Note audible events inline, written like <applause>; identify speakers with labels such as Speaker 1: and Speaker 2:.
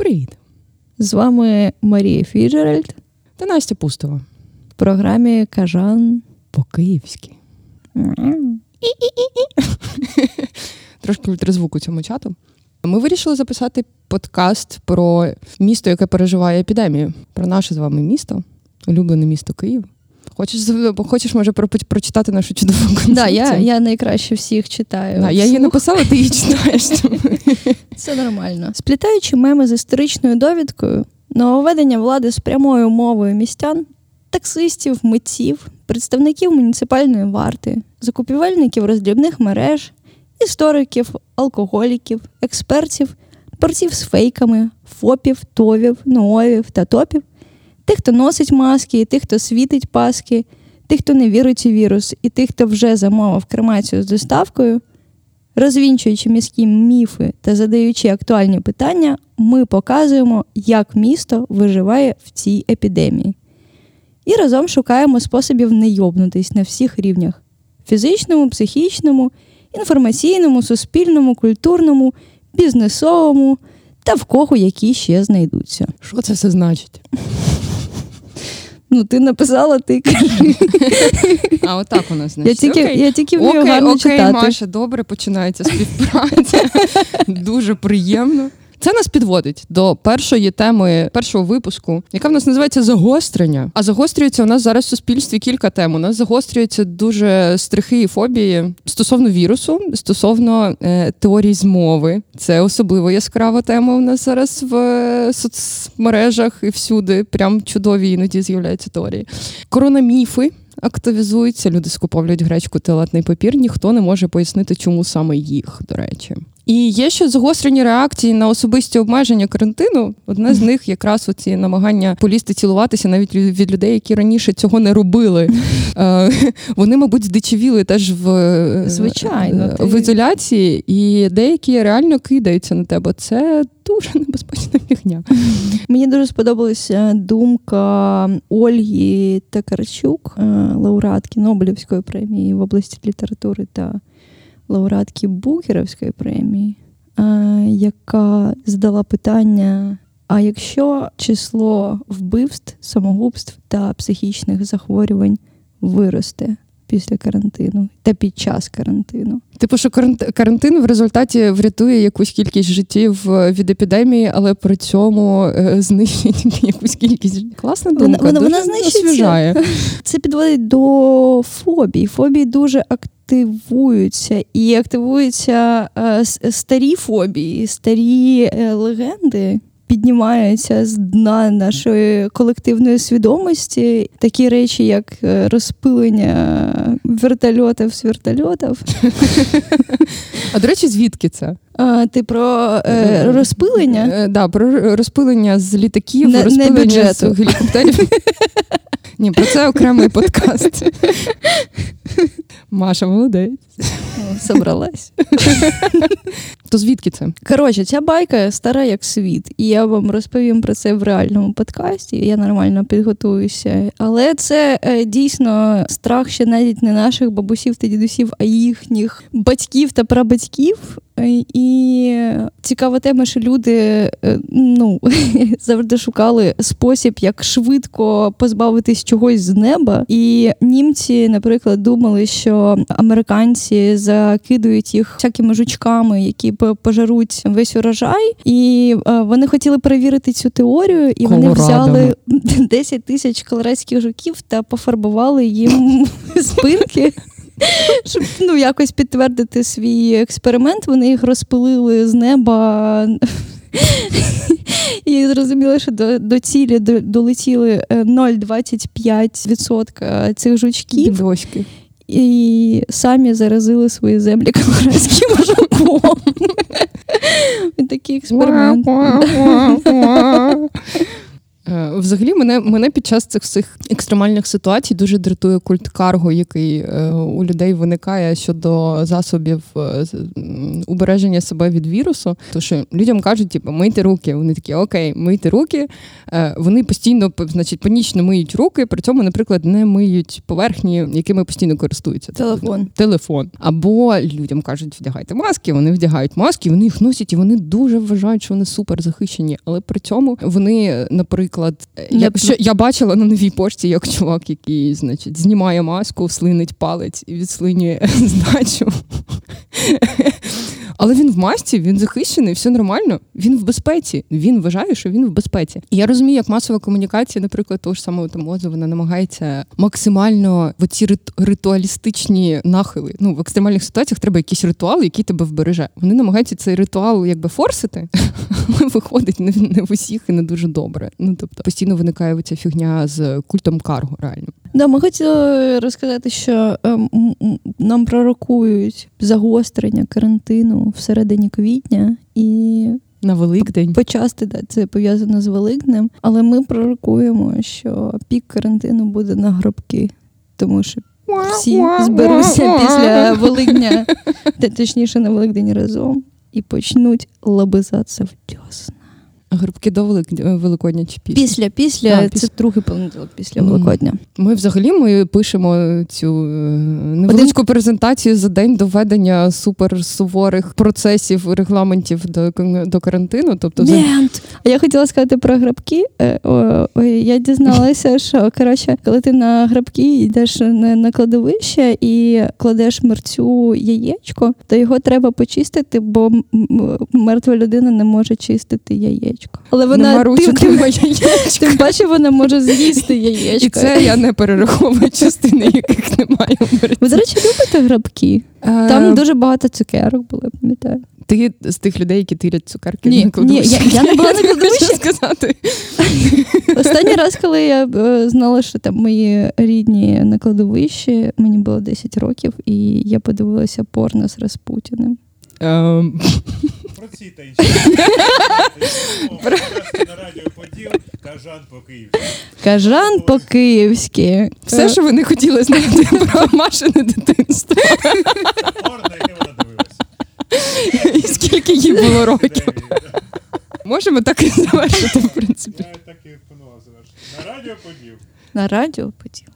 Speaker 1: Привіт!
Speaker 2: З вами Марія Фіджеральд
Speaker 1: та Настя Пустова
Speaker 2: в програмі Кажан
Speaker 1: по-київськи. <laughs> Трошки ультразвуку цьому чату. Ми вирішили записати подкаст про місто, яке переживає епідемію, про наше з вами місто, улюблене місто Київ. Хочеш, хочеш може, прочитати нашу чудову концепцію?
Speaker 2: Да, я я найкраще всіх читаю.
Speaker 1: Да, я її написала, ти її читаєш. <laughs>
Speaker 2: Це нормально. Сплітаючи меми з історичною довідкою, нововведення влади з прямою мовою містян, таксистів, митців, представників муніципальної варти, закупівельників роздрібних мереж, істориків, алкоголіків, експертів, борців з фейками, фопів, товів, ноовів та топів тих, хто носить маски, і тих, хто світить паски, тих, хто не вірить у вірус, і тих, хто вже замовив кремацію з доставкою, розвінчуючи міські міфи та задаючи актуальні питання, ми показуємо, як місто виживає в цій епідемії. І разом шукаємо способів не йобнутись на всіх рівнях: фізичному, психічному, інформаційному, суспільному, культурному, бізнесовому та в кого які ще знайдуться.
Speaker 1: Що це все значить?
Speaker 2: Ну, ти написала, ти кажи. <laughs>
Speaker 1: А отак у нас
Speaker 2: значить. Я тільки окей. я тільки вмію
Speaker 1: окей,
Speaker 2: гарно
Speaker 1: окей,
Speaker 2: читати.
Speaker 1: Маша, добре починається співпраця. <laughs> Дуже приємно. Це нас підводить до першої теми першого випуску, яка в нас називається загострення. А загострюється у нас зараз в суспільстві кілька тем. У нас загострюються дуже страхи і фобії стосовно вірусу, стосовно е, теорій змови. Це особливо яскрава тема у нас зараз в е, соцмережах і всюди. Прям чудові іноді з'являються теорії. Коронаміфи. Активізуються, люди скуповують гречку туалетний папір. Ніхто не може пояснити, чому саме їх, до речі. І є ще загострені реакції на особисті обмеження карантину. Одне з них якраз оці намагання полізти цілуватися навіть від людей, які раніше цього не робили. Е, вони, мабуть, здичавіли теж в
Speaker 2: е, Звичайно,
Speaker 1: в ізоляції, і деякі реально кидаються на тебе. Це дуже небезпечна фігня.
Speaker 2: Мені дуже сподобалася думка Ольги Такарчук, е, лауреатки Нобелівської премії в області літератури та лауреатки Букерівської премії, яка задала питання: а якщо число вбивств, самогубств та психічних захворювань виросте? Після карантину та під час карантину,
Speaker 1: типу, що карантин в результаті врятує якусь кількість життів е, від епідемії, але при цьому е, знищить <laughs> якусь кількість класна думка. Вона, вона, вона знищує. <laughs>
Speaker 2: Це підводить до фобій. Фобії дуже активні активуються і активуються е, старі фобії, старі е, легенди. Піднімаються з дна нашої колективної свідомості такі речі, як е, розпилення вертольотів з вертольотів.
Speaker 1: А до речі, звідки це?
Speaker 2: А, Ти про е, розпилення?
Speaker 1: Так, да, про розпилення з літаків,
Speaker 2: не,
Speaker 1: розпилення
Speaker 2: не
Speaker 1: з гелікоптерів. Ні, про це окремий <laughs> подкаст. <laughs> Маша молодець. <laughs>
Speaker 2: Собралась. <laughs>
Speaker 1: То звідки це?
Speaker 2: Коротше, ця байка стара як світ, і я вам розповім про це в реальному подкасті. Я нормально підготуюся. Але це е, дійсно страх ще навіть не наших бабусів та дідусів, а їхніх батьків та прабатьків. Е, і цікава тема, що люди е, ну, завжди шукали спосіб, як швидко позбавитись чогось з неба. І німці, наприклад, думали, що американці закидують їх всякими жучками, які пожаруть весь урожай. І е, вони хотіли перевірити цю теорію, і вони взяли <laughs> 10 тисяч колорадських жуків та пофарбували їм <laughs> спинки. Щоб ну, якось підтвердити свій експеримент, вони їх розпилили з неба. І зрозуміло, що до до цілі долетіли 0,25% е, цих жучків.
Speaker 1: Дочки.
Speaker 2: І самі заразили свої землі колорадським жуком. <laughs> Такий експеримент.
Speaker 1: Е, Взагалі, мене, мене під час цих всіх екстремальних ситуацій дуже дратує культ карго, який е, у людей виникає щодо засобів е, убереження себе від вірусу. Тому що людям кажуть, типу, мийте руки. Вони такі, окей, мийте руки. Вони постійно значить, панічно миють руки, при цьому, наприклад, не миють поверхні, якими постійно користуються.
Speaker 2: Телефон.
Speaker 1: Телефон. Або людям кажуть, вдягайте маски, вони вдягають маски, вони їх носять, і вони дуже вважають, що вони супер захищені. Але при цьому вони, наприклад, я, що, я бачила на новій пошті, як чувак, який, значить, знімає маску, слинить палець і відслинює <laughs> здачу. Але він в масці, він захищений, все нормально. Він в безпеці. Він вважає, що він в безпеці. І я розумію, як масова комунікація, наприклад, того ж самого Томозу, вона намагається максимально в оці рит- ритуалістичні нахили. Ну, в екстремальних ситуаціях треба якийсь ритуал, який тебе вбереже. Вони намагаються цей ритуал якби форсити, <laughs> але виходить не в усіх і не дуже добре. Ну тобто постійно виникає оця фігня з культом карго, реально.
Speaker 2: Да, ми хотіли розказати, що м, нам пророкують загострення карантину всередині квітня, і
Speaker 1: На Великдень.
Speaker 2: почасти да, це пов'язано з Великднем. Але ми пророкуємо, що пік карантину буде на гробки, тому що всі зберуться після Великдня, <laughs> точніше на Великдень разом, і почнуть лобизатися в дьосна.
Speaker 1: Грибки до Велик- Великодня чи після?
Speaker 2: Після, після,
Speaker 1: А,
Speaker 2: це
Speaker 1: після.
Speaker 2: другий понеділок після Великодня.
Speaker 1: Ми взагалі ми пишемо цю е, невеличку презентацію за день до введення суперсуворих процесів, регламентів до, до карантину. Тобто, за-
Speaker 2: Мент. А я хотіла сказати про грабки. Е, ой, Я дізналася, <laughs> що коротше, коли ти на грабки йдеш на, на кладовище і кладеш мерцю яєчко, то його треба почистити, бо мертва людина не може чистити яєчко. Але
Speaker 1: не
Speaker 2: вона тим, тим,
Speaker 1: моє <laughs> яєчко.
Speaker 2: тим паче вона може з'їсти яєчко.
Speaker 1: І це я не перераховую <laughs> частини, яких немає.
Speaker 2: Ви, до речі, любите грабки?
Speaker 1: Е,
Speaker 2: Там дуже багато цукерок було, пам'ятаю.
Speaker 1: Ти з тих людей, які тирять цукерки
Speaker 2: Ні,
Speaker 1: на кладовищі?
Speaker 2: ні, я- я не була на <laughs> кладовищі.
Speaker 1: сказати.
Speaker 2: Останній раз, коли я е, знала, що там мої рідні на кладовищі, мені було 10 років, і я подивилася порно з Распутіним.
Speaker 1: Ем,
Speaker 3: Про та інші. На радіо Поділ, Кажан по Києві.
Speaker 2: Кажан по-київськи.
Speaker 1: Все,
Speaker 2: Е,
Speaker 1: що ви не хотіли знати <laughs> про Машине дитинство.
Speaker 3: Порно, яке вона дивилася.
Speaker 1: І скільки їй було років. Можемо так і завершити, в принципі.
Speaker 3: Я так і планував завершити. На радіо Поділ.
Speaker 2: На радіо поділ.